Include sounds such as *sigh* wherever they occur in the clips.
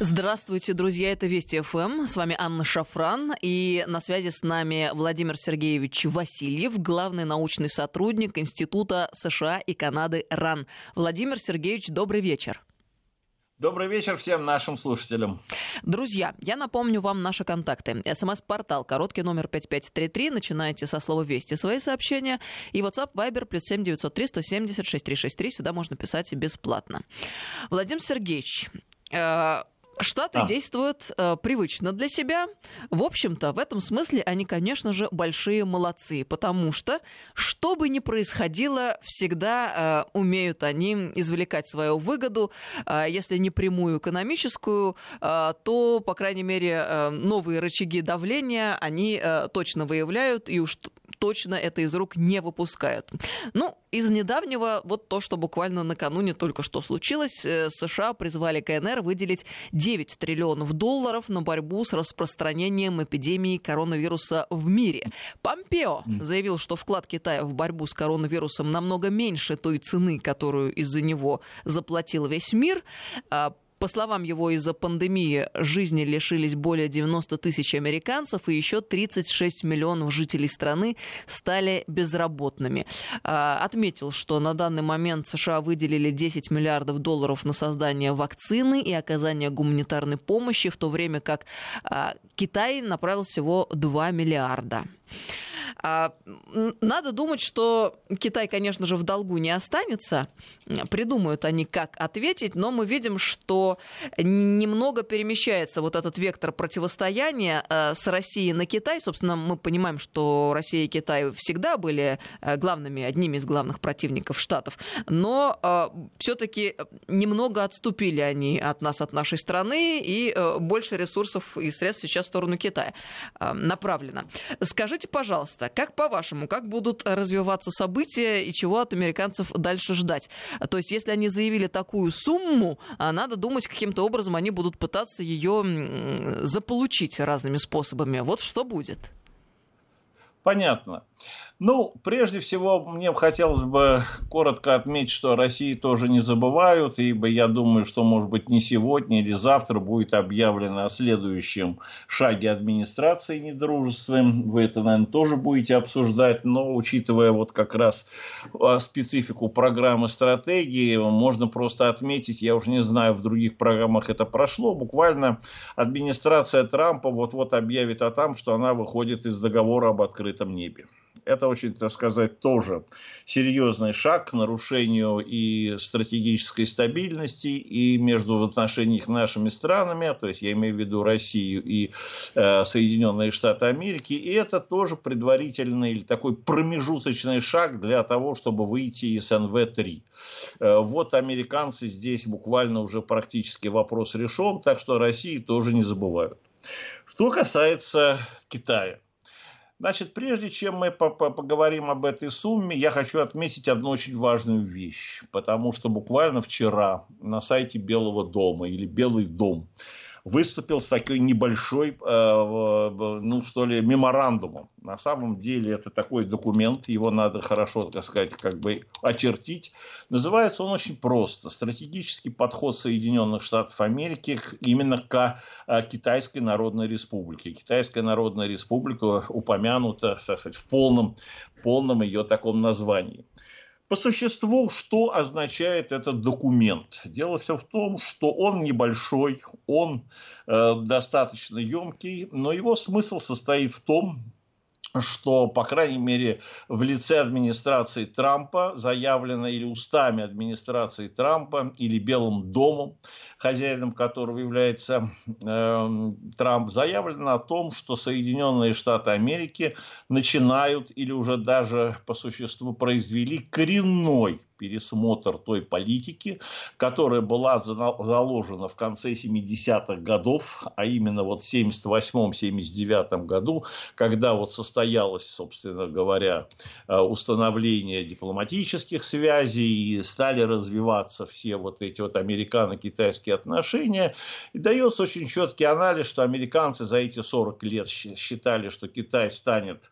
Здравствуйте, друзья, это Вести ФМ. С вами Анна Шафран. И на связи с нами Владимир Сергеевич Васильев, главный научный сотрудник Института США и Канады РАН. Владимир Сергеевич, добрый вечер. Добрый вечер всем нашим слушателям. Друзья, я напомню вам наши контакты. СМС-портал, короткий номер 5533, начинайте со слова «Вести» свои сообщения. И WhatsApp, Viber, плюс 7 903 170 6363, сюда можно писать бесплатно. Владимир Сергеевич, э, Штаты а. действуют э, привычно для себя. В общем-то, в этом смысле они, конечно же, большие молодцы, потому что, что бы ни происходило, всегда э, умеют они извлекать свою выгоду, э, если не прямую экономическую, э, то, по крайней мере, э, новые рычаги давления они э, точно выявляют и уж точно это из рук не выпускают. Ну, из недавнего, вот то, что буквально накануне только что случилось, э, США призвали КНР выделить 9 триллионов долларов на борьбу с распространением эпидемии коронавируса в мире. Помпео заявил, что вклад Китая в борьбу с коронавирусом намного меньше той цены, которую из-за него заплатил весь мир. По словам его, из-за пандемии жизни лишились более 90 тысяч американцев, и еще 36 миллионов жителей страны стали безработными. А, отметил, что на данный момент США выделили 10 миллиардов долларов на создание вакцины и оказание гуманитарной помощи, в то время как а, Китай направил всего 2 миллиарда. А, надо думать, что Китай, конечно же, в долгу не останется. Придумают они, как ответить, но мы видим, что немного перемещается вот этот вектор противостояния э, с Россией на Китай. Собственно, мы понимаем, что Россия и Китай всегда были э, главными, одними из главных противников Штатов. Но э, все-таки немного отступили они от нас, от нашей страны, и больше ресурсов и средств сейчас в сторону Китая направлено. Скажите, пожалуйста, пожалуйста, как по-вашему, как будут развиваться события и чего от американцев дальше ждать? То есть, если они заявили такую сумму, а надо думать, каким-то образом они будут пытаться ее заполучить разными способами. Вот что будет? Понятно. Ну, прежде всего, мне хотелось бы коротко отметить, что России тоже не забывают, ибо я думаю, что, может быть, не сегодня или завтра будет объявлено о следующем шаге администрации недружественным. Вы это, наверное, тоже будете обсуждать, но учитывая вот как раз а, специфику программы стратегии, можно просто отметить, я уже не знаю, в других программах это прошло, буквально администрация Трампа вот-вот объявит о том, что она выходит из договора об открытом небе. Это очень, так сказать, тоже серьезный шаг к нарушению и стратегической стабильности, и между в отношениях нашими странами, то есть я имею в виду Россию и э, Соединенные Штаты Америки, и это тоже предварительный или такой промежуточный шаг для того, чтобы выйти из НВ-3. Э, вот американцы здесь буквально уже практически вопрос решен, так что России тоже не забывают. Что касается Китая. Значит, прежде чем мы поговорим об этой сумме, я хочу отметить одну очень важную вещь. Потому что буквально вчера на сайте Белого дома или Белый дом выступил с такой небольшой, э, ну что ли, меморандумом. На самом деле это такой документ, его надо хорошо, так сказать, как бы очертить. Называется он очень просто. Стратегический подход Соединенных Штатов Америки именно к э, Китайской Народной Республике. Китайская Народная Республика упомянута, так сказать, в полном, полном ее таком названии. По существу, что означает этот документ? Дело все в том, что он небольшой, он э, достаточно емкий, но его смысл состоит в том, что, по крайней мере, в лице администрации Трампа заявлено или устами администрации Трампа, или Белым домом, хозяином которого является э, Трамп, заявлено о том, что Соединенные Штаты Америки начинают или уже даже по существу произвели коренной пересмотр той политики, которая была заложена в конце 70-х годов, а именно вот в 78-79 году, когда вот состоялось, собственно говоря, э, установление дипломатических связей и стали развиваться все вот эти вот американо-китайские отношения. И дается очень четкий анализ, что американцы за эти 40 лет считали, что Китай станет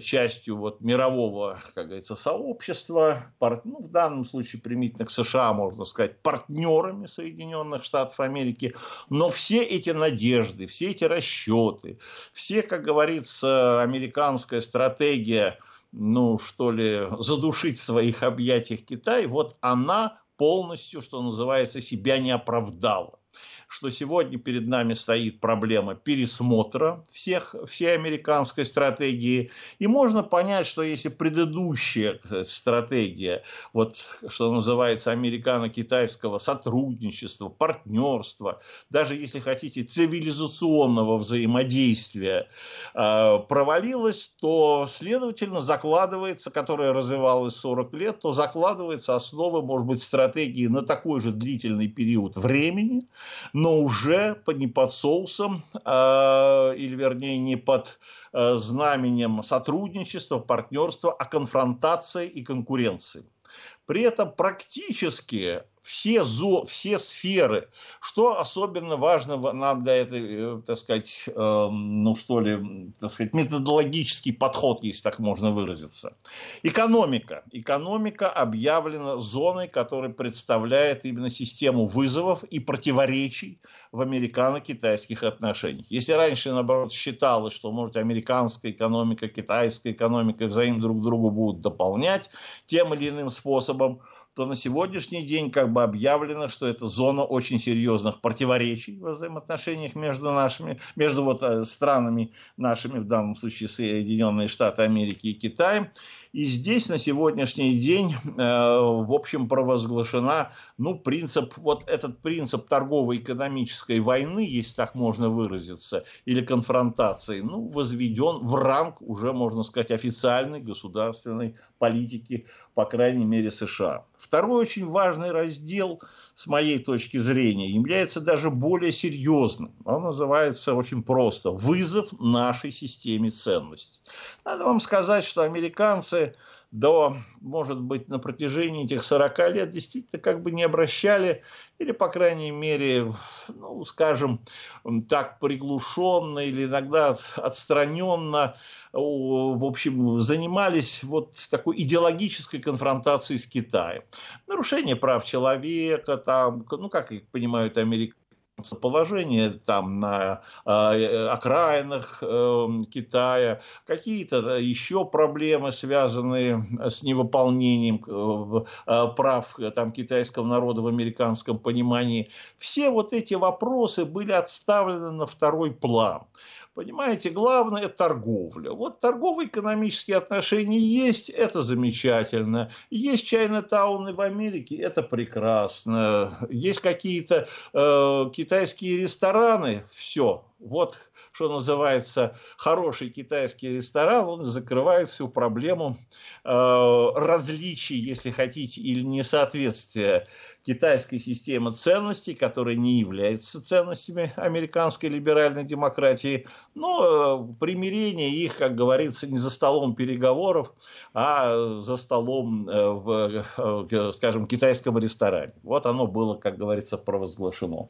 частью вот мирового, как говорится, сообщества, пар, ну, в данном случае примитивно к США, можно сказать, партнерами Соединенных Штатов Америки, но все эти надежды, все эти расчеты, все, как говорится, американская стратегия, ну, что ли, задушить в своих объятиях Китай, вот она полностью, что называется, себя не оправдала что сегодня перед нами стоит проблема пересмотра всех, всей американской стратегии. И можно понять, что если предыдущая э, стратегия, вот что называется американо-китайского сотрудничества, партнерства, даже если хотите цивилизационного взаимодействия э, провалилась, то, следовательно, закладывается, которая развивалась 40 лет, то закладывается основа, может быть, стратегии на такой же длительный период времени, но уже не под соусом, э, или вернее не под э, знаменем сотрудничества, партнерства, а конфронтации и конкуренции. При этом практически все, зо, все сферы, что особенно важно нам для этой, э, так сказать, э, ну что ли, так сказать, методологический подход, если так можно выразиться. Экономика. Экономика объявлена зоной, которая представляет именно систему вызовов и противоречий в американо-китайских отношениях. Если раньше, наоборот, считалось, что, может, американская экономика, китайская экономика взаимно друг другу будут дополнять тем или иным способом, то на сегодняшний день как бы объявлено, что это зона очень серьезных противоречий в взаимоотношениях между нашими, между вот э, странами нашими, в данном случае Соединенные Штаты Америки и Китаем. И здесь на сегодняшний день, э, в общем, провозглашена, ну, принцип, вот этот принцип торгово-экономической войны, если так можно выразиться, или конфронтации, ну, возведен в ранг уже, можно сказать, официальной государственной политики, по крайней мере, США. Второй очень важный раздел, с моей точки зрения, является даже более серьезным. Он называется очень просто «Вызов нашей системе ценностей». Надо вам сказать, что американцы до, может быть, на протяжении этих 40 лет действительно как бы не обращали, или, по крайней мере, ну, скажем, так приглушенно или иногда отстраненно, в общем, занимались вот такой идеологической конфронтацией с Китаем. Нарушение прав человека, там, ну, как их понимают американцы, положение там на э, окраинах э, Китая, какие-то еще проблемы, связанные с невыполнением э, э, прав там, китайского народа в американском понимании. Все вот эти вопросы были отставлены на второй план. Понимаете, главное – торговля. Вот торгово-экономические отношения есть, это замечательно. Есть Чайна-тауны в Америке, это прекрасно. Есть какие-то э, китайские рестораны, все. Вот что называется, хороший китайский ресторан, он закрывает всю проблему э, различий, если хотите, или несоответствия китайской системы ценностей, которая не является ценностями американской либеральной демократии, но э, примирение их, как говорится, не за столом переговоров, а за столом э, в, э, скажем, китайском ресторане. Вот оно было, как говорится, провозглашено.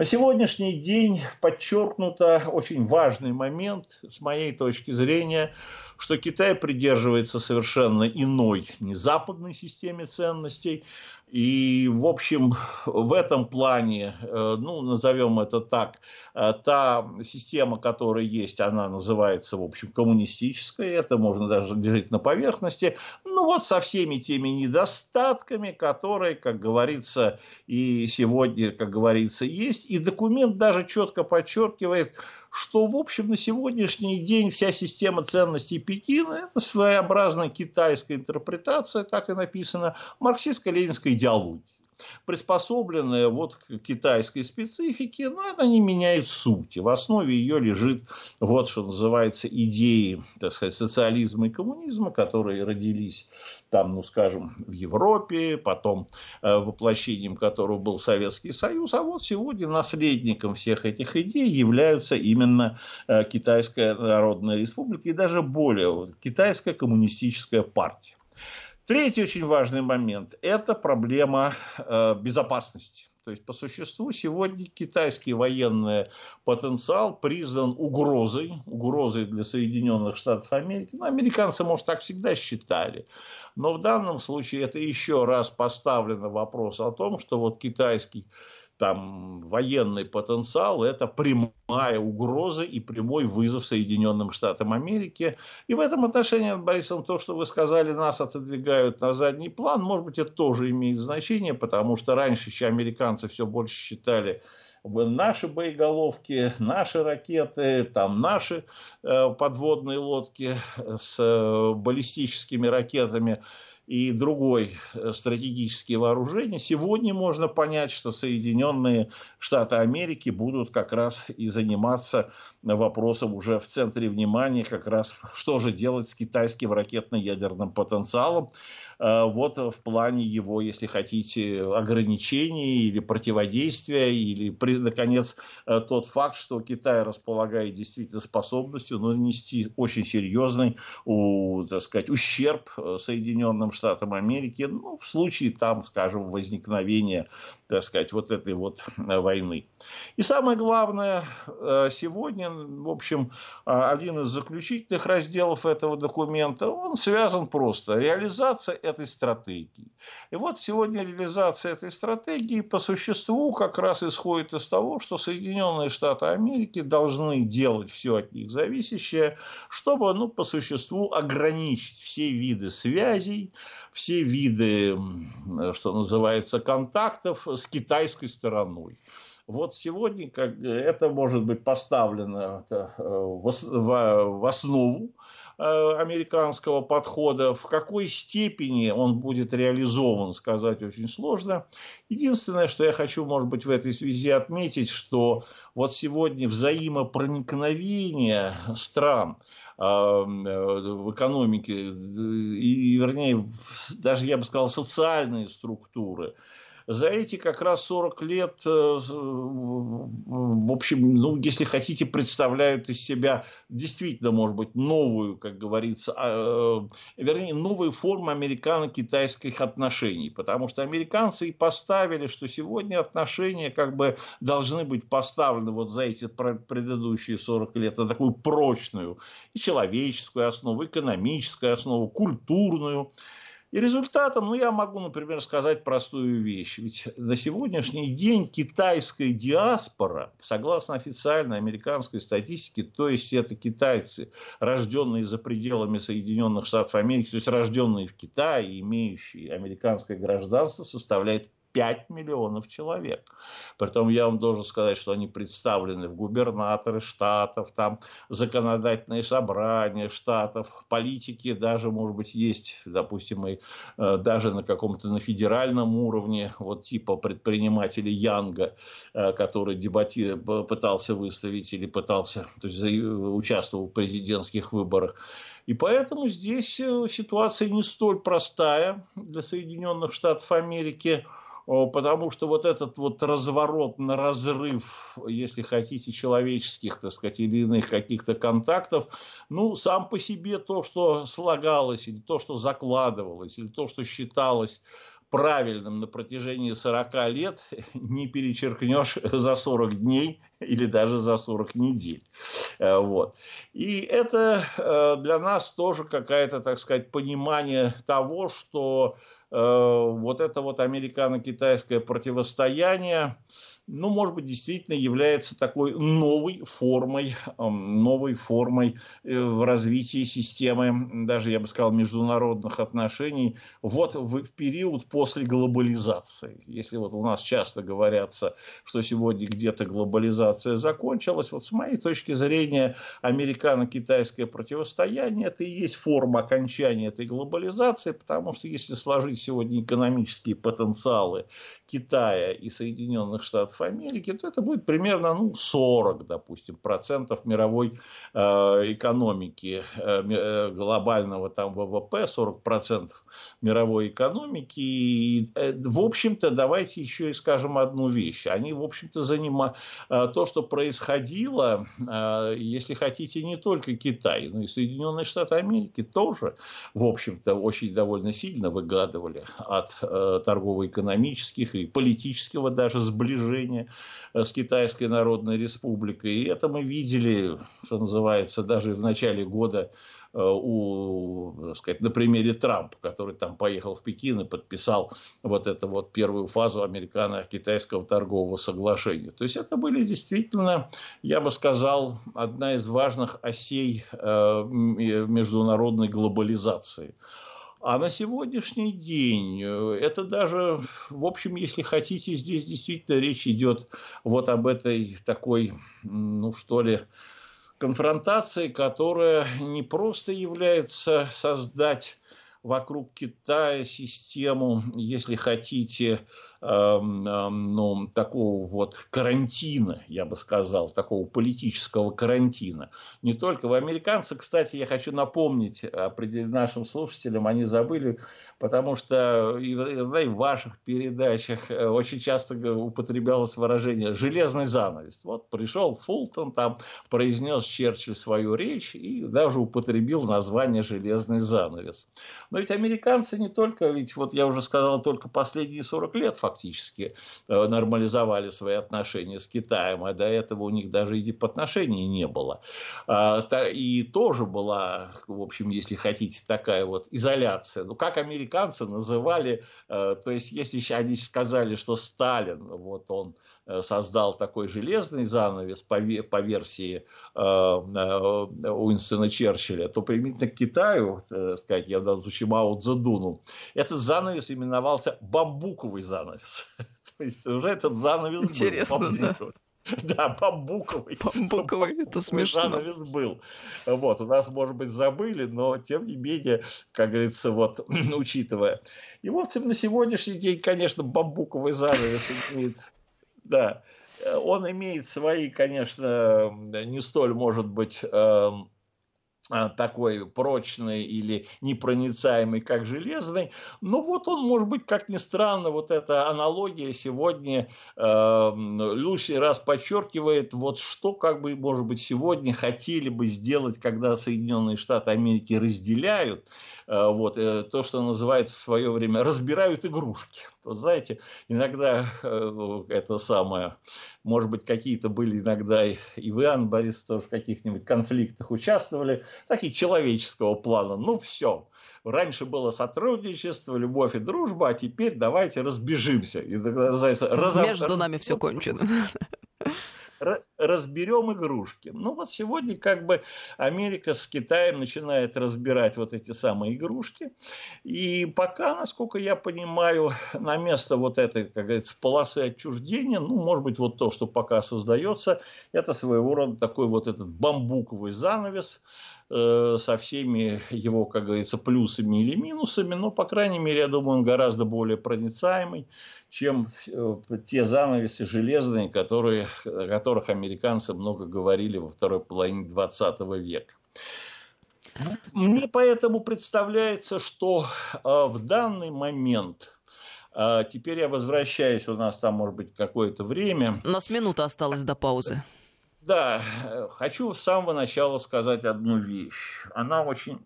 На сегодняшний день подчеркнуто очень важный момент, с моей точки зрения, что Китай придерживается совершенно иной, не западной системе ценностей, и, в общем, в этом плане, э, ну, назовем это так, э, та система, которая есть, она называется, в общем, коммунистической, это можно даже держать на поверхности, ну, вот со всеми теми недостатками, которые, как говорится, и сегодня, как говорится, есть, и документ даже четко подчеркивает, что, в общем, на сегодняшний день вся система ценностей Пекина – это своеобразная китайская интерпретация, так и написано, марксистско-ленинской идеологии приспособленная вот к китайской специфике, но это не меняет сути. В основе ее лежит вот что называется идеи, так сказать, социализма и коммунизма, которые родились там, ну скажем, в Европе, потом э, воплощением которого был Советский Союз, а вот сегодня наследником всех этих идей являются именно э, Китайская Народная Республика и даже более вот, Китайская коммунистическая партия. Третий очень важный момент – это проблема э, безопасности. То есть, по существу, сегодня китайский военный потенциал признан угрозой, угрозой для Соединенных Штатов Америки. Ну, американцы, может, так всегда считали. Но в данном случае это еще раз поставлено вопрос о том, что вот китайский там военный потенциал – это прямая угроза и прямой вызов Соединенным Штатам Америки. И в этом отношении, Борисовна, то, что вы сказали, нас отодвигают на задний план, может быть, это тоже имеет значение, потому что раньше еще американцы все больше считали наши боеголовки, наши ракеты, там наши э, подводные лодки с э, баллистическими ракетами – и другой э, стратегические вооружения, сегодня можно понять, что Соединенные Штаты Америки будут как раз и заниматься вопросом уже в центре внимания, как раз что же делать с китайским ракетно-ядерным потенциалом. Э, вот в плане его, если хотите, ограничений или противодействия, или, наконец, э, тот факт, что Китай располагает действительно способностью нанести очень серьезный, так сказать, ущерб э, Соединенным Штатам Америки, ну, в случае там, скажем, возникновения, так сказать, вот этой вот войны. И самое главное, сегодня, в общем, один из заключительных разделов этого документа, он связан просто. Реализация этой стратегии. И вот сегодня реализация этой стратегии по существу как раз исходит из того, что Соединенные Штаты Америки должны делать все от них зависящее, чтобы ну, по существу ограничить все виды связей, все виды, что называется, контактов с китайской стороной. Вот сегодня как, это может быть поставлено э, в, основу американского подхода. В какой степени он будет реализован, сказать очень сложно. Единственное, что я хочу, может быть, в этой связи отметить, что вот сегодня взаимопроникновение стран э, в экономике, и, вернее, даже, я бы сказал, социальные структуры – за эти как раз 40 лет, э, в общем, ну, если хотите, представляют из себя действительно, может быть, новую, как говорится, а, э, вернее, новую форму американо-китайских отношений. Потому что американцы и поставили, что сегодня отношения как бы должны быть поставлены вот за эти предыдущие 40 лет на такую прочную и человеческую основу, экономическую основу, культурную. И результатом, ну, я могу, например, сказать простую вещь. Ведь на сегодняшний день китайская диаспора, согласно официальной американской статистике, то есть это китайцы, рожденные за пределами Соединенных Штатов Америки, то есть рожденные в Китае, имеющие американское гражданство, составляет 5 миллионов человек. Притом я вам должен сказать, что они представлены в губернаторы штатов, там законодательные собрания штатов, политики даже, может быть, есть, допустим, и э, даже на каком-то на федеральном уровне, вот типа предпринимателя Янга, э, который дебати пытался выставить или пытался, то есть участвовал в президентских выборах. И поэтому здесь э, ситуация не столь простая для Соединенных Штатов Америки потому что вот этот вот разворот на разрыв, если хотите, человеческих, так сказать, или иных каких-то контактов, ну, сам по себе то, что слагалось, или то, что закладывалось, или то, что считалось правильным на протяжении 40 лет, *laughs* не перечеркнешь за 40 дней или даже за 40 недель. Э, вот. И это э, для нас тоже какое-то, так сказать, понимание того, что вот это вот американо-китайское противостояние, ну, может быть, действительно является такой новой формой, эм, новой формой э, в развитии системы, даже, я бы сказал, международных отношений вот в, в период после глобализации. Если вот у нас часто говорятся, что сегодня где-то глобализация закончилась, вот с моей точки зрения, американо-китайское противостояние это и есть форма окончания этой глобализации, потому что если сложить сегодня экономические потенциалы Китая и Соединенных Штатов Штатов Америки, то это будет примерно ну, 40, допустим, процентов мировой э, экономики, э, э глобального там ВВП, 40 процентов мировой экономики. И, э, в общем-то, давайте еще и скажем одну вещь. Они, в общем-то, занимают э, то, что происходило, э, если хотите, не только Китай, но и Соединенные Штаты Америки тоже, в общем-то, очень довольно сильно выгадывали от э, торгово-экономических и политического даже сближения э, с Китайской Народной Республикой. И это мы видели, что называется, даже в начале года Э, у, так сказать, на примере Трампа, который там поехал в Пекин и подписал вот эту вот первую фазу американо-китайского торгового соглашения. То есть это были действительно, я бы сказал, одна из важных осей э, международной глобализации. А на сегодняшний день э, это даже, в общем, если хотите, здесь действительно речь идет вот об этой такой, ну что ли, конфронтации, которая не просто является создать вокруг Китая систему, если хотите, Эм, эм, ну, такого вот карантина, я бы сказал, такого политического карантина. Не только в американцы, кстати, я хочу напомнить нашим слушателям, они забыли, потому что и в ваших передачах э, очень часто употреблялось выражение «железный занавес». Вот пришел Фултон, там произнес Черчилль свою речь и даже употребил название «железный занавес». Но ведь американцы не только, ведь вот я уже сказал, только последние 40 лет фактически э, нормализовали свои отношения с Китаем, а до этого у них даже и дипотношений не было. А, и тоже была, в общем, если хотите, такая вот изоляция. Ну, как американцы называли, э, то есть, если они сказали, что Сталин, вот он создал такой железный занавес по, по версии э, э, Уинстона Черчилля, то применительно к Китаю, так сказать, я в данном случае Мао Цзэдуну, этот занавес именовался бамбуковый занавес. *laughs* То есть уже этот занавес Интересно, был. да. *laughs* Да, бамбуковый. Бамбуковый, это смешно. Занавес был. Вот, у нас, может быть, забыли, но, тем не менее, как говорится, вот, *clears throat* учитывая. И, в общем, на сегодняшний день, конечно, бамбуковый занавес имеет да. Э, он имеет свои, конечно, не столь, может быть, эм, а, такой прочный или непроницаемый, как железный. Но вот он, может быть, как ни странно, вот эта аналогия сегодня э, лишний раз подчеркивает, вот что, как бы, может быть, сегодня хотели бы сделать, когда Соединенные Штаты Америки разделяют вот, э, то, что называется в свое время, разбирают игрушки. Вот знаете, иногда э, это самое, может быть, какие-то были иногда и вы, Анна Борис, тоже в каких-нибудь конфликтах участвовали, такие человеческого плана. Ну, все, раньше было сотрудничество, любовь и дружба, а теперь давайте разбежимся. И, называется, разоб... Между нами все кончено *laughs* разберем игрушки. Ну вот сегодня как бы Америка с Китаем начинает разбирать вот эти самые игрушки. И пока, насколько я понимаю, на место вот этой, как говорится, полосы отчуждения, ну, может быть, вот то, что пока создается, это своего рода такой вот этот бамбуковый занавес, со всеми его, как говорится, плюсами или минусами, но, по крайней мере, я думаю, он гораздо более проницаемый, чем э, те занавесы железные, которые, о которых американцы много говорили во второй половине 20 века. Мне поэтому представляется, что э, в данный момент э, Теперь я возвращаюсь, у нас там может быть какое-то время. У нас минута осталась до паузы. Да, хочу с самого начала сказать одну вещь. Она очень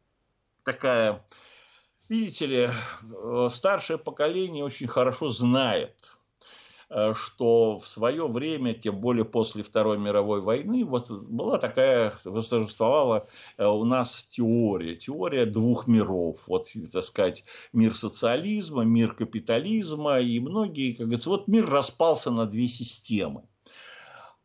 такая Видите ли, э, старшее поколение очень хорошо знает, э, что в свое время, тем более после Второй мировой войны, вот была такая, восторжествовала э, у нас теория, теория двух миров, вот, так сказать, мир социализма, мир капитализма, и многие, как говорится, вот мир распался на две системы.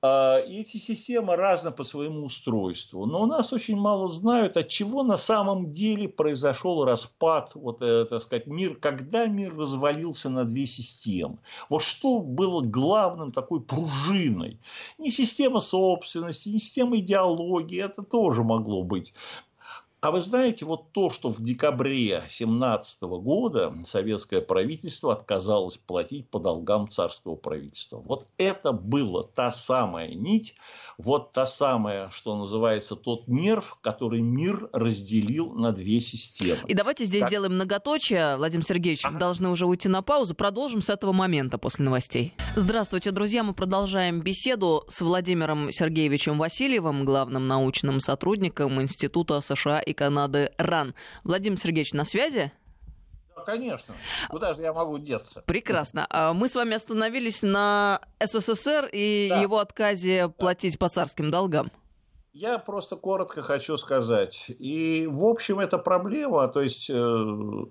А, и эти системы разны по своему устройству. Но у нас очень мало знают, от чего на самом деле произошел распад, вот, э, так сказать, мир, когда мир развалился на две системы. Вот что было главным такой пружиной. Не система собственности, не система идеологии, это тоже могло быть. А вы знаете, вот то, что в декабре 2017 года советское правительство отказалось платить по долгам царского правительства. Вот это была та самая нить, вот та самая, что называется, тот нерв, который мир разделил на две системы. И давайте здесь как... сделаем многоточие. Владимир Сергеевич, ага. должны уже уйти на паузу. Продолжим с этого момента после новостей. Здравствуйте, друзья. Мы продолжаем беседу с Владимиром Сергеевичем Васильевым, главным научным сотрудником Института США и Канады РАН. Владимир Сергеевич, на связи? конечно. Куда же я могу деться? Прекрасно. А мы с вами остановились на СССР и да. его отказе платить по царским долгам. Я просто коротко хочу сказать. И, в общем, это проблема. То есть, Э,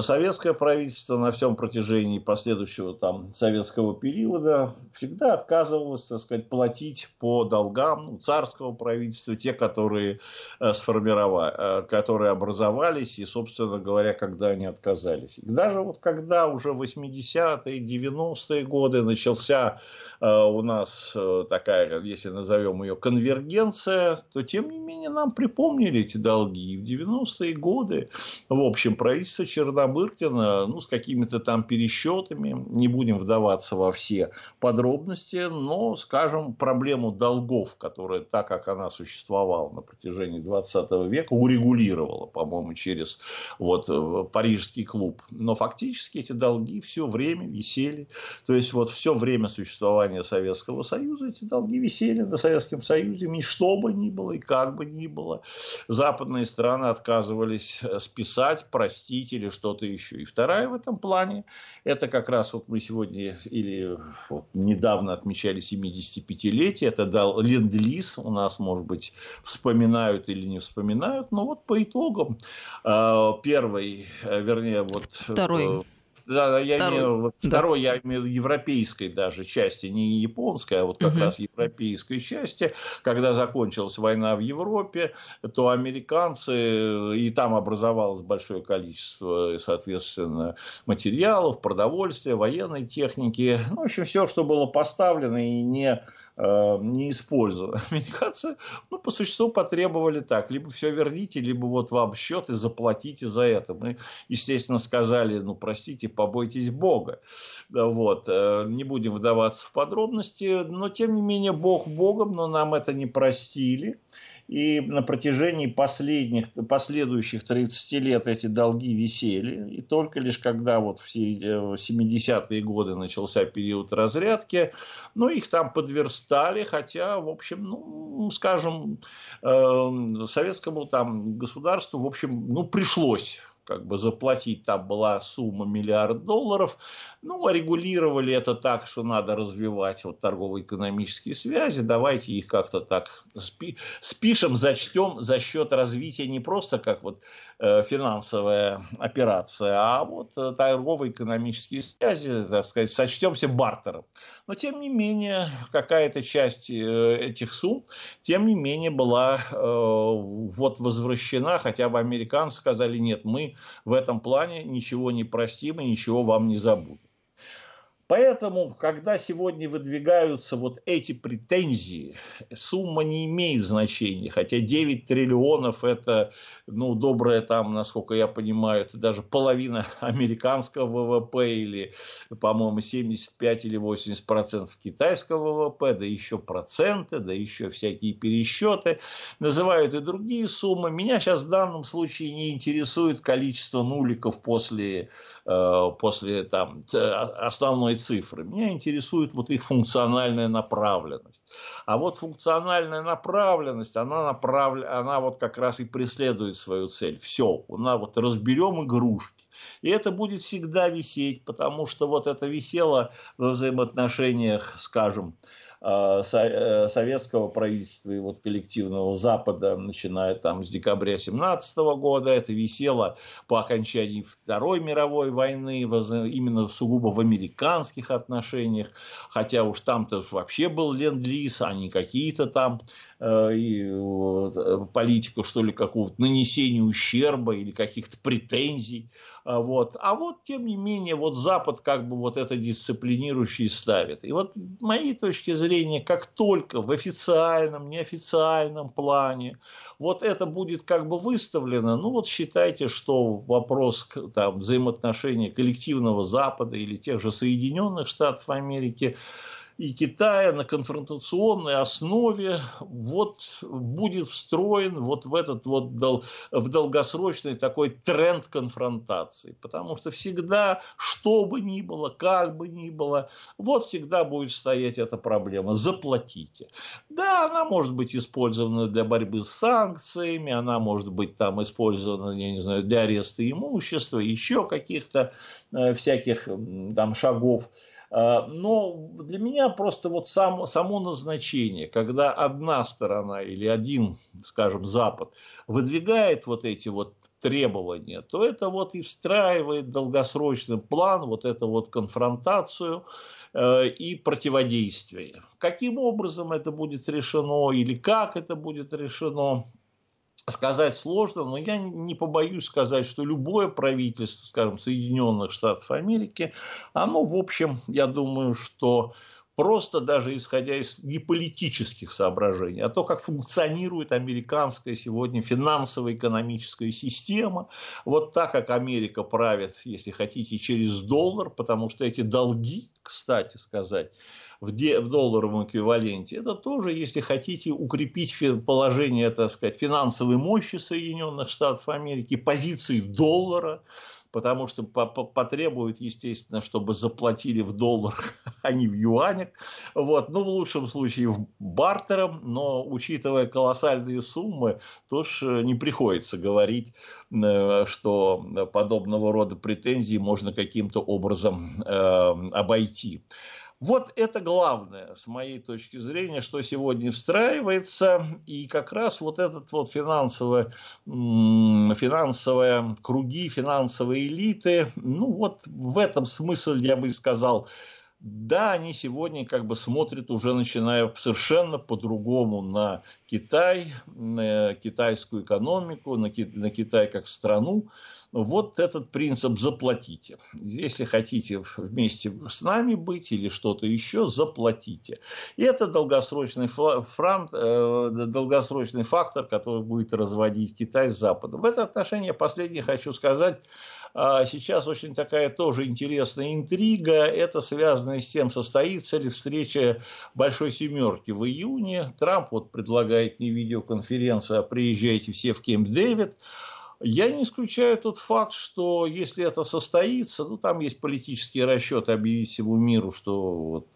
советское правительство на всем протяжении последующего там советского периода всегда отказывалось, так сказать, платить по долгам ну, царского правительства, те, которые э, сформировали, э, которые образовались и, собственно говоря, когда они отказались. И даже вот когда уже 80-е, 90-е годы начался у нас такая, если назовем ее конвергенция, то тем не менее нам припомнили эти долги. И в 90-е годы, в общем, правительство Черномырдина Чернобыркина, ну, с какими-то там пересчетами, не будем вдаваться во все подробности, но, скажем, проблему долгов, которая, так как она существовала на протяжении 20 века, урегулировала, по-моему, через вот э, Парижский клуб. Но фактически эти долги все время висели, то есть вот все время существования Советского Союза эти долги висели на Советском Союзе, ни что бы ни было и как бы ни было. Западные страны отказывались э, списать, простить или что-то еще. И вторая в этом плане, это как раз вот мы сегодня или вот недавно отмечали 75-летие, это дал ленд-лиз, у нас, может быть, вспоминают или не вспоминают, но вот по итогам э, первый, э, вернее, вот... Второй. Да, я второй. имею, да. второй я имею европейской даже части, не японской, а вот как угу. раз европейской части, когда закончилась война в Европе, то американцы, и там образовалось большое количество, соответственно, материалов, продовольствия, военной техники, ну, в общем, все, что было поставлено и не не использовали. *laughs* Американцы, ну, по существу потребовали так, либо все верните, либо вот вам счет и заплатите за это. Мы, естественно, сказали, ну, простите, побойтесь Бога. Вот, э, не будем вдаваться в подробности, но, тем не менее, Бог Богом, но нам это не простили. И на протяжении последних, последующих 30 лет эти долги висели. И только лишь когда вот в 70-е годы начался период разрядки, ну, их там подверстали, хотя, в общем, ну, скажем, э, советскому там государству, в общем, ну, пришлось как бы заплатить, там была сумма миллиард долларов, ну, регулировали это так, что надо развивать вот торгово-экономические связи, давайте их как-то так спи спишем, зачтем за счет развития не просто как вот э, финансовая операция, а вот э, торгово-экономические связи, так сказать, сочтемся бартером. Но, тем не менее, какая-то часть э, этих сумм, тем не менее, была э, вот возвращена, хотя бы американцы сказали, нет, мы в этом плане ничего не простим и ничего вам не забудем. Поэтому, когда сегодня выдвигаются вот эти претензии, сумма не имеет значения, хотя 9 триллионов это, ну, добрая там, насколько я понимаю, это даже половина *laughs* американского ВВП или, по-моему, 75 или 80 процентов китайского ВВП, да еще проценты, да еще всякие пересчеты, называют и другие суммы. Меня сейчас в данном случае не интересует количество нуликов после, э, после там, основной цифры. Меня интересует вот их функциональная направленность. А вот функциональная направленность, она, направ... она вот как раз и преследует свою цель. Все, она вот разберем игрушки. И это будет всегда висеть, потому что вот это висело во взаимоотношениях, скажем, советского правительства и вот коллективного Запада, начиная там с декабря 17 года, это висело по окончании Второй мировой войны, именно сугубо в американских отношениях, хотя уж там-то вообще был ленд-лиз, а не какие-то там э, и, вот, политику, что ли, какого-то нанесения ущерба или каких-то претензий А, вот. А вот, тем не менее, вот Запад как бы вот это дисциплинирующий ставит. И вот моей точки зрения, как только в официальном, неофициальном плане вот это будет как бы выставлено, ну вот считайте, что вопрос там, взаимоотношений коллективного Запада или тех же Соединенных Штатов Америки – и Китая на конфронтационной основе вот будет встроен вот в этот вот дол, в долгосрочный такой тренд конфронтации. Потому что всегда, что бы ни было, как бы ни было, вот всегда будет стоять эта проблема. Заплатите. Да, она может быть использована для борьбы с санкциями, она может быть там использована, я не знаю, для ареста имущества, еще каких-то э, всяких там шагов. А, но для меня просто вот сам, само назначение, когда одна сторона или один, скажем, Запад выдвигает вот эти вот требования, то это вот и встраивает долгосрочный план, вот эту вот конфронтацию э, и противодействие. Каким образом это будет решено или как это будет решено, сказать сложно, но я не побоюсь сказать, что любое правительство, скажем, Соединенных Штатов Америки, оно, в общем, я думаю, что просто даже исходя из неполитических соображений, а то, как функционирует американская сегодня финансово-экономическая система, вот так, как Америка правит, если хотите, через доллар, потому что эти долги, кстати сказать, в, де, в долларовом эквиваленте, это тоже, если хотите, укрепить положение, так сказать, финансовой мощи Соединенных Штатов Америки, позиции доллара, потому что потребует, естественно, чтобы заплатили в долларах, *laughs* а не в юанях. Вот. Ну, в лучшем случае в бартером, но учитывая колоссальные суммы, то ж не приходится говорить, э, что подобного рода претензии можно каким-то образом э, обойти. Вот это главное, с моей точки зрения, что сегодня встраивается. И как раз вот этот вот финансовые, финансовые круги, финансовые элиты, ну вот в этом смысл, я бы сказал, да, они сегодня как бы смотрят уже начиная совершенно по-другому на Китай, на китайскую экономику, на, Китай как страну. Вот этот принцип «заплатите». Если хотите вместе с нами быть или что-то еще, заплатите. И это долгосрочный, франт, э, долгосрочный фактор, который будет разводить Китай с Западом. В это отношение последнее хочу сказать – сейчас очень такая тоже интересная интрига. Это связано с тем, состоится ли встреча Большой Семерки в июне. Трамп вот предлагает не видеоконференцию, а приезжайте все в Кемп-Дэвид. Я не исключаю тот факт, что если это состоится, ну там есть политические расчеты объявить всему миру, что вот,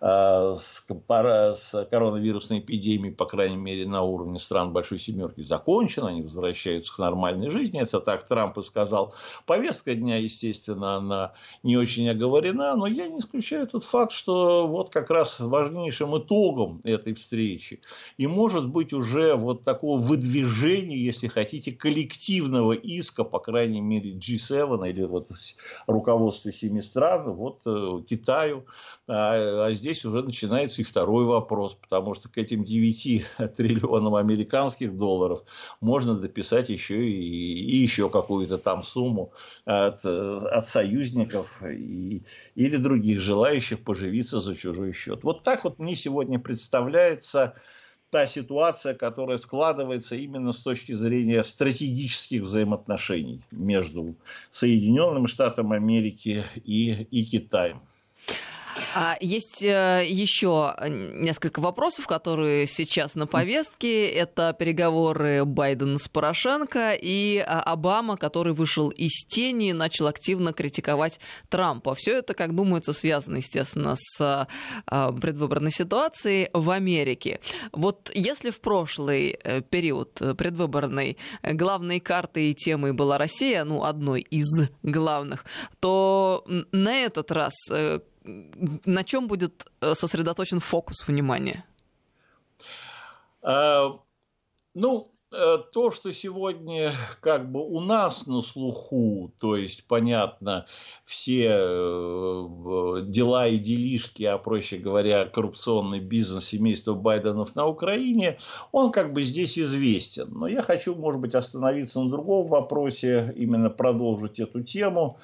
э, с, пора, с коронавирусной эпидемией, по крайней мере, на уровне стран Большой Семерки закончена, они возвращаются к нормальной жизни. Это так Трамп и сказал. Повестка дня, естественно, она не очень оговорена, но я не исключаю тот факт, что вот как раз важнейшим итогом этой встречи и может быть уже вот такого выдвижения, если хотите, коллектива коллективного иска, по крайней мере, G7 или вот руководство семи стран, вот э, Китаю. А, а здесь уже начинается и второй вопрос, потому что к этим 9 *laughs* триллионам американских долларов можно дописать еще и, и еще какую-то там сумму от, от союзников и, или других желающих поживиться за чужой счет. Вот так вот мне сегодня представляется та ситуация, которая складывается именно с точки зрения стратегических взаимоотношений между Соединенными Штатами Америки и, и Китаем. А есть э, еще несколько вопросов, которые сейчас на повестке. Это переговоры Байдена с Порошенко и а, Обама, который вышел из тени и начал активно критиковать Трампа. Все это, как думается, связано, естественно, с а, предвыборной ситуацией в Америке. Вот если в прошлый э, период предвыборный главной картой и темой была Россия, ну, одной из главных, то на этот раз э, на чем будет э, сосредоточен фокус внимания? А, ну, э, то, что сегодня как бы у нас на слуху, то есть, понятно, все э, дела и делишки, а проще говоря, коррупционный бизнес семейства Байденов на Украине, он как бы здесь известен. Но я хочу, может быть, остановиться на другом вопросе, именно продолжить эту тему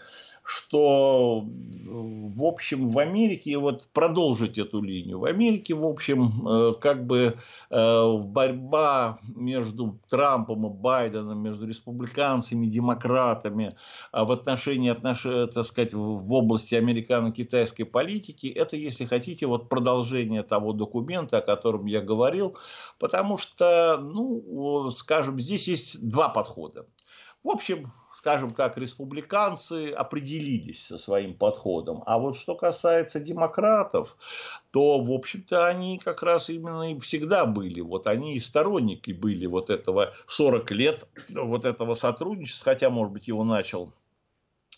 что, в общем, в Америке, вот продолжить эту линию, в Америке, в общем, э, как бы э, борьба между Трампом и Байденом, между республиканцами и демократами а в отношении, отнош... так сказать, в области американо-китайской политики, это, если хотите, вот продолжение того документа, о котором я говорил, потому что, ну, скажем, здесь есть два подхода. В общем, скажем так, республиканцы определились со своим подходом. А вот что касается демократов, то, в общем-то, они как раз именно и всегда были. Вот они и сторонники были вот этого 40 лет, вот этого сотрудничества, хотя, может быть, его начал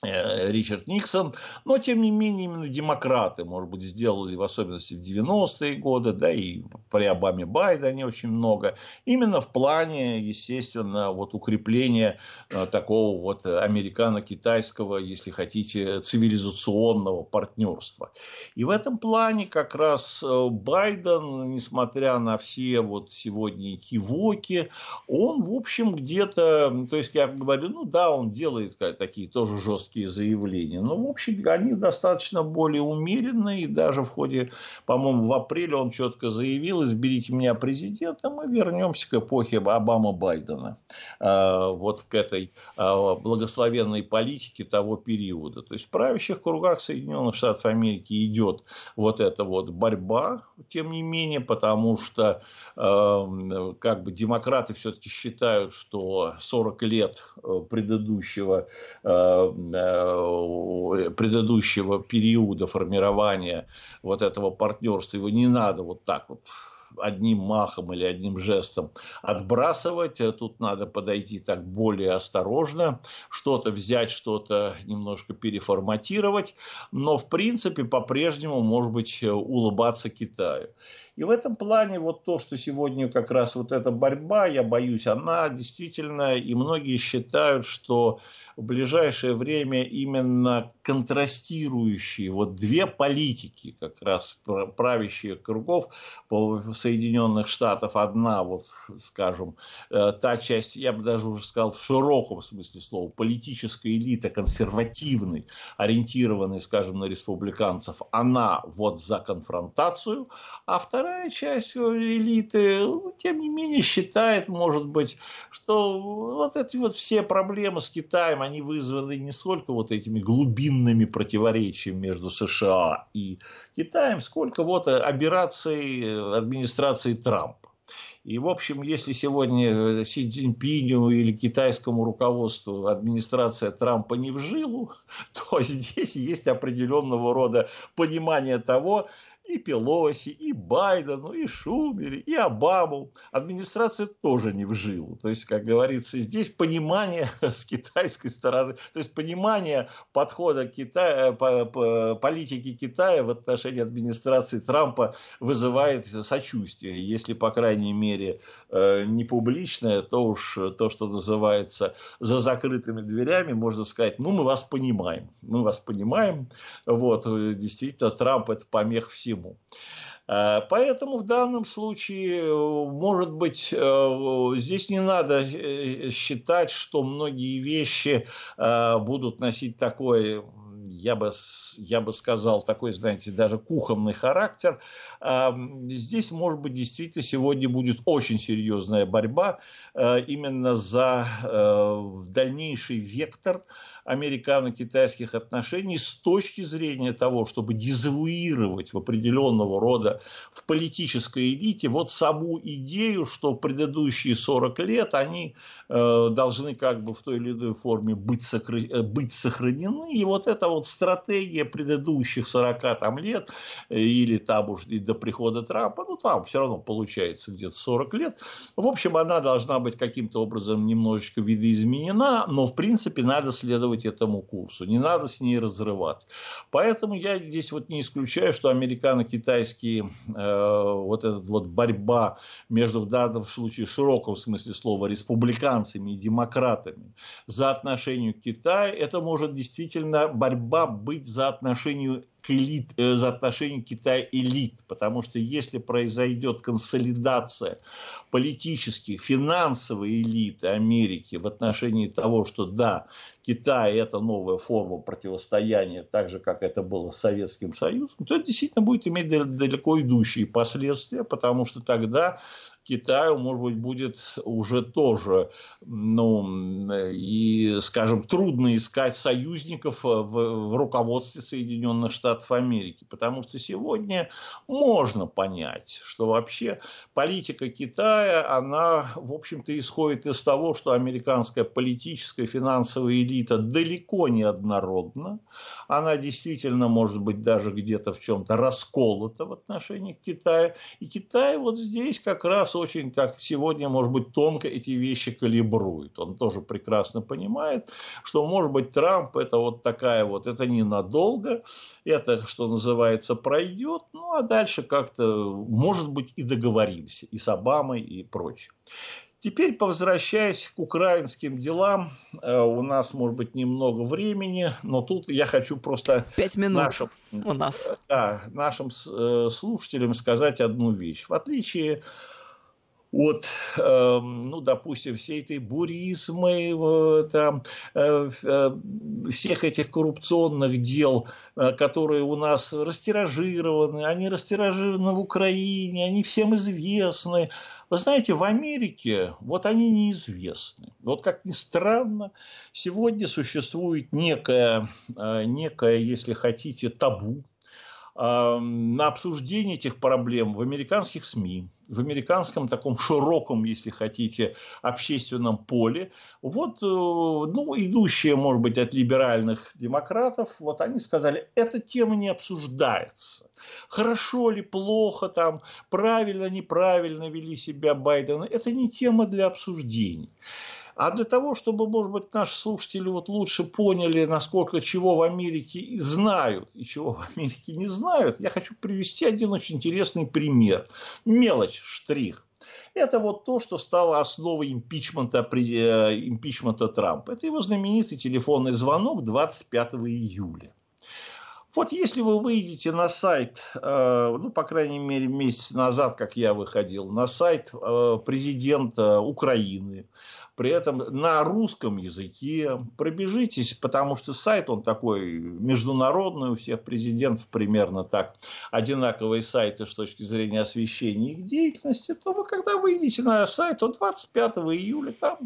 Ричард Никсон, но тем не менее именно демократы, может быть, сделали в особенности в 90-е годы, да и при Обаме Байдене очень много, именно в плане, естественно, вот укрепления э, такого вот американо-китайского, если хотите, цивилизационного партнерства. И в этом плане как раз э, Байден, несмотря на все вот сегодня кивоки, он, в общем, где-то, то есть, я говорю, ну да, он делает такие тоже жесткие жесткие заявления. Но, в общем, они достаточно более умеренные. И даже в ходе, по-моему, в апреле он четко заявил, изберите меня президентом, мы вернемся к эпохе Обама-Байдена. А, вот к этой а, благословенной политике того периода. То есть, в правящих кругах Соединенных Штатов Америки идет вот эта вот борьба, тем не менее, потому что Эм, как бы демократы все-таки считают, что 40 лет э, предыдущего, э, предыдущего периода формирования вот этого партнерства, его не надо вот так вот одним махом или одним жестом отбрасывать. Тут надо подойти так более осторожно, что-то взять, что-то немножко переформатировать. Но, в принципе, по-прежнему, может быть, улыбаться Китаю. И в этом плане вот то, что сегодня как раз вот эта борьба, я боюсь, она действительно, и многие считают, что в ближайшее время именно контрастирующие вот две политики, как раз правящие кругов Соединенных Штатов. Одна, вот, скажем, э, та часть, я бы даже уже сказал, в широком смысле слова, политическая элита, консервативный, ориентированный, скажем, на республиканцев, она вот за конфронтацию, а вторая часть элиты, ну, тем не менее, считает, может быть, что вот эти вот все проблемы с Китаем, они вызваны не сколько вот этими глубинными противоречиями между США и Китаем, сколько вот операций администрации Трампа. И, в общем, если сегодня Си Цзиньпиню или китайскому руководству администрация Трампа не в жилу, *laughs* то здесь есть определенного рода понимание того, и Пелоси, и Байдену, и Шумере, и Обаму. Администрация тоже не вжила. То есть, как говорится, здесь понимание *laughs* с китайской стороны, то есть понимание подхода Китая, по, политики Китая в отношении администрации Трампа вызывает сочувствие. Если, по крайней мере, э, не публичное, то уж то, что называется за закрытыми дверями, можно сказать, ну, мы вас понимаем. Мы вас понимаем. Вот, действительно, Трамп это помех всем всему. Э, поэтому в данном случае, э, может быть, э, здесь не надо считать, что многие вещи будут носить такой, я бы, я бы сказал, такой, знаете, даже кухонный характер. Здесь, может быть, действительно сегодня будет очень серьезная борьба именно за дальнейший вектор американо-китайских отношений с точки зрения того, чтобы дезавуировать в определенного рода в политической элите вот саму идею, что в предыдущие 40 лет они э, должны как бы в той или иной форме быть, сокр... Э, быть сохранены. И вот эта вот стратегия предыдущих 40 там, лет э, или там уж и до прихода Трампа, ну там все равно получается где-то 40 лет, в общем, она должна быть каким-то образом немножечко видоизменена, но в принципе надо следовать следовать этому курсу, не надо с ней разрывать. Поэтому я здесь вот не исключаю, что американо-китайские э, вот эта вот борьба между в данном случае широком смысле слова республиканцами и демократами за отношение к Китаю, это может действительно борьба быть за отношение элит, э, за отношение Китая элит, потому что если произойдет консолидация политической, финансовой элиты Америки в отношении того, что да, Китай это новая форма противостояния, так же, как это было с Советским Союзом, то это действительно будет иметь далеко идущие последствия, потому что тогда Китаю, может быть, будет уже тоже, ну, и, скажем, трудно искать союзников в, в руководстве Соединенных Штатов Америки, потому что сегодня можно понять, что вообще политика Китая, она, в общем-то, исходит из того, что американская политическая финансовая элита далеко не однородна, она действительно может быть даже где-то в чем-то расколота в отношении Китая, и Китай вот здесь как раз очень так сегодня, может быть, тонко эти вещи калибрует. Он тоже прекрасно понимает, что, может быть, Трамп это вот такая вот, это ненадолго, это, что называется, пройдет, ну, а дальше как-то, может быть, и договоримся и с Обамой, и прочее. Теперь, возвращаясь к украинским делам, э, у нас, может быть, немного времени, но тут я хочу просто Пять минут нашим, у нас. Да, нашим э, слушателям сказать одну вещь. В отличие от, э, ну, допустим, всей этой буризмы, э, там, э, э, всех этих коррупционных дел, э, которые у нас растиражированы, они растиражированы в Украине, они всем известны. Вы знаете, в Америке вот они неизвестны. Вот как ни странно, сегодня существует некое, некое если хотите, табу на обсуждение этих проблем в американских СМИ, в американском таком широком, если хотите, общественном поле. Вот, э, ну, идущие, может быть, от либеральных демократов, вот они сказали, эта тема не обсуждается. Хорошо ли, плохо там, правильно, неправильно вели себя Байден, это не тема для обсуждений. А для того, чтобы, может быть, наши слушатели вот лучше поняли, насколько чего в Америке знают и чего в Америке не знают, я хочу привести один очень интересный пример. Мелочь, штрих. Это вот то, что стало основой импичмента, э, импичмента Трампа. Это его знаменитый телефонный звонок 25 июля. Вот если вы выйдете на сайт, э, ну, по крайней мере, месяц назад, как я выходил, на сайт э, президента Украины, при этом на русском языке. Пробежитесь, потому что сайт он такой международный, у всех президентов примерно так одинаковые сайты с точки зрения освещения их деятельности, то вы когда выйдете на сайт, то 25 июля там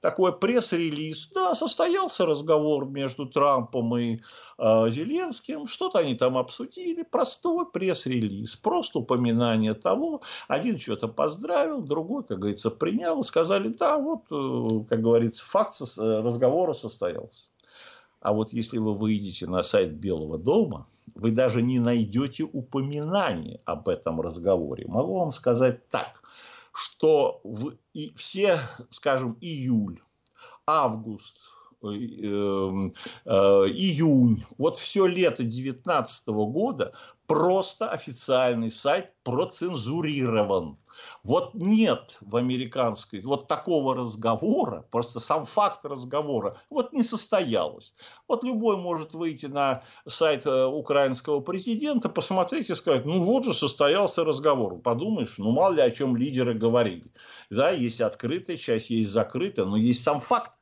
такой пресс-релиз, да, состоялся разговор между Трампом и э, Зеленским, что-то они там обсудили, простой пресс-релиз, просто упоминание того, один что-то поздравил, другой, как говорится, принял, сказали, да, вот, э, как говорится, факт э, разговора состоялся. А вот если вы выйдете на сайт Белого дома, вы даже не найдете упоминания об этом разговоре. Могу вам сказать так, что в, и все, скажем, июль, август, июнь, вот все лето 2019 года просто официальный сайт процензурирован. Вот нет в американской, вот такого разговора, просто сам факт разговора, вот не состоялось. Вот любой может выйти на сайт э, украинского президента, посмотреть и сказать, ну вот же состоялся разговор. Подумаешь, ну мало ли о чем лидеры говорили. Да, есть открытая часть, есть закрытая, но есть сам факт.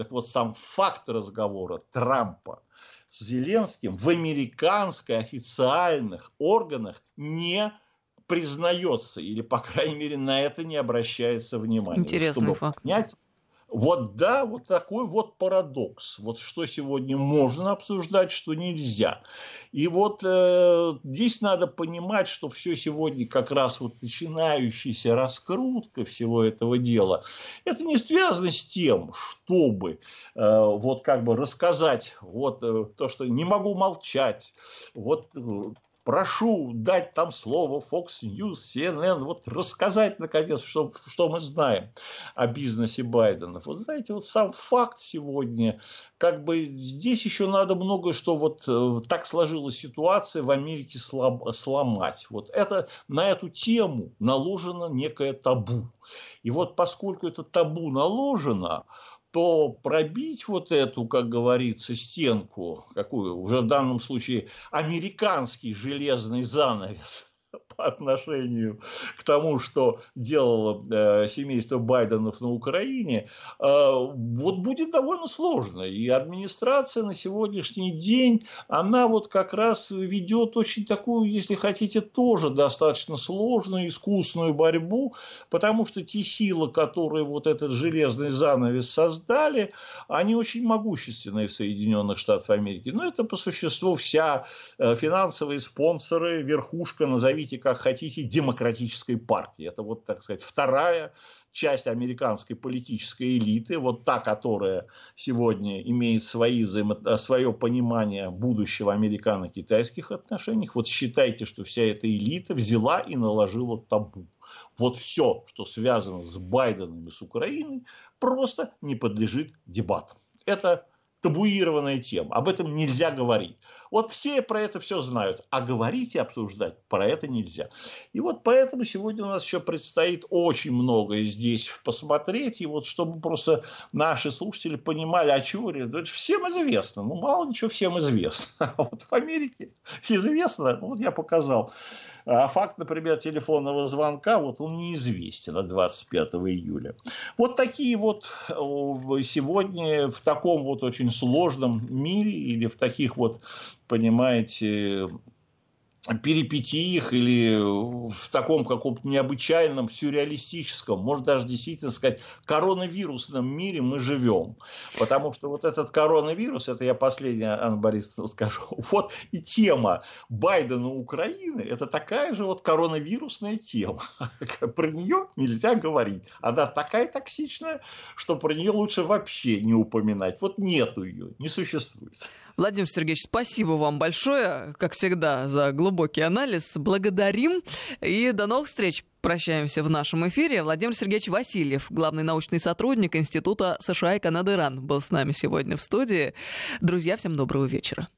Так вот, сам факт разговора Трампа с Зеленским в американской официальных органах не признается, или, по крайней мере, на это не обращается внимания. Интересный чтобы факт. Понять, вот да, вот такой вот парадокс. Вот что сегодня можно обсуждать, что нельзя. И вот э, здесь надо понимать, что все сегодня как раз вот начинающаяся раскрутка всего этого дела, это не связано с тем, чтобы э, вот как бы рассказать вот э, то, что не могу молчать, вот э, прошу дать там слово Fox News, CNN, вот рассказать, наконец, что, что мы знаем о бизнесе Байдена. Вот знаете, вот сам факт сегодня, как бы здесь еще надо многое, что вот э, так сложилась ситуация в Америке слом, сломать. Вот это, на эту тему наложено некое табу. И вот поскольку это табу наложено, то пробить вот эту, как говорится, стенку, какую уже в данном случае американский железный занавес, отношению к тому, что делало э, семейство Байденов на Украине, э, вот будет довольно сложно. И администрация на сегодняшний день, она вот как раз ведет очень такую, если хотите, тоже достаточно сложную, искусную борьбу, потому что те силы, которые вот этот железный занавес создали, они очень могущественные в Соединенных Штатах Америки. Но это по существу вся э, финансовые спонсоры, верхушка, назовите как хотите, демократической партии. Это вот, так сказать, вторая часть американской политической элиты, вот та, которая сегодня имеет свои взаимо... свое понимание будущего американо-китайских отношений, вот считайте, что вся эта элита взяла и наложила табу. Вот все, что связано с Байденом и с Украиной, просто не подлежит дебатам. Это табуированная тема. Об этом нельзя говорить. Вот все про это все знают, а говорить и обсуждать про это нельзя. И вот поэтому сегодня у нас еще предстоит очень многое здесь посмотреть, и вот чтобы просто наши слушатели понимали, о чем речь. Это всем известно, ну мало ничего всем известно. *laughs* А вот в Америке известно, ну, вот я показал, а факт, например, телефонного звонка, вот он неизвестен от 25 июля. Вот такие вот сегодня в таком вот очень сложном мире или в таких вот, понимаете, перипетиях или в таком каком-то необычайном, сюрреалистическом, может даже действительно сказать, коронавирусном мире мы живем. Потому что вот этот коронавирус, это я последнее, Анна Борисовна, скажу, *laughs* вот и тема Байдена Украины, это такая же вот коронавирусная тема. *laughs* Про нее нельзя говорить. Она такая токсичная, что про нее лучше вообще не упоминать. Вот нету ее, не существует. Владимир Сергеевич, спасибо вам большое, как всегда, за глубокий анализ. Благодарим и до новых встреч. Прощаемся в нашем эфире. Владимир Сергеевич Васильев, главный научный сотрудник Института США и Канады РАН, был с нами сегодня в студии. Друзья, всем доброго вечера.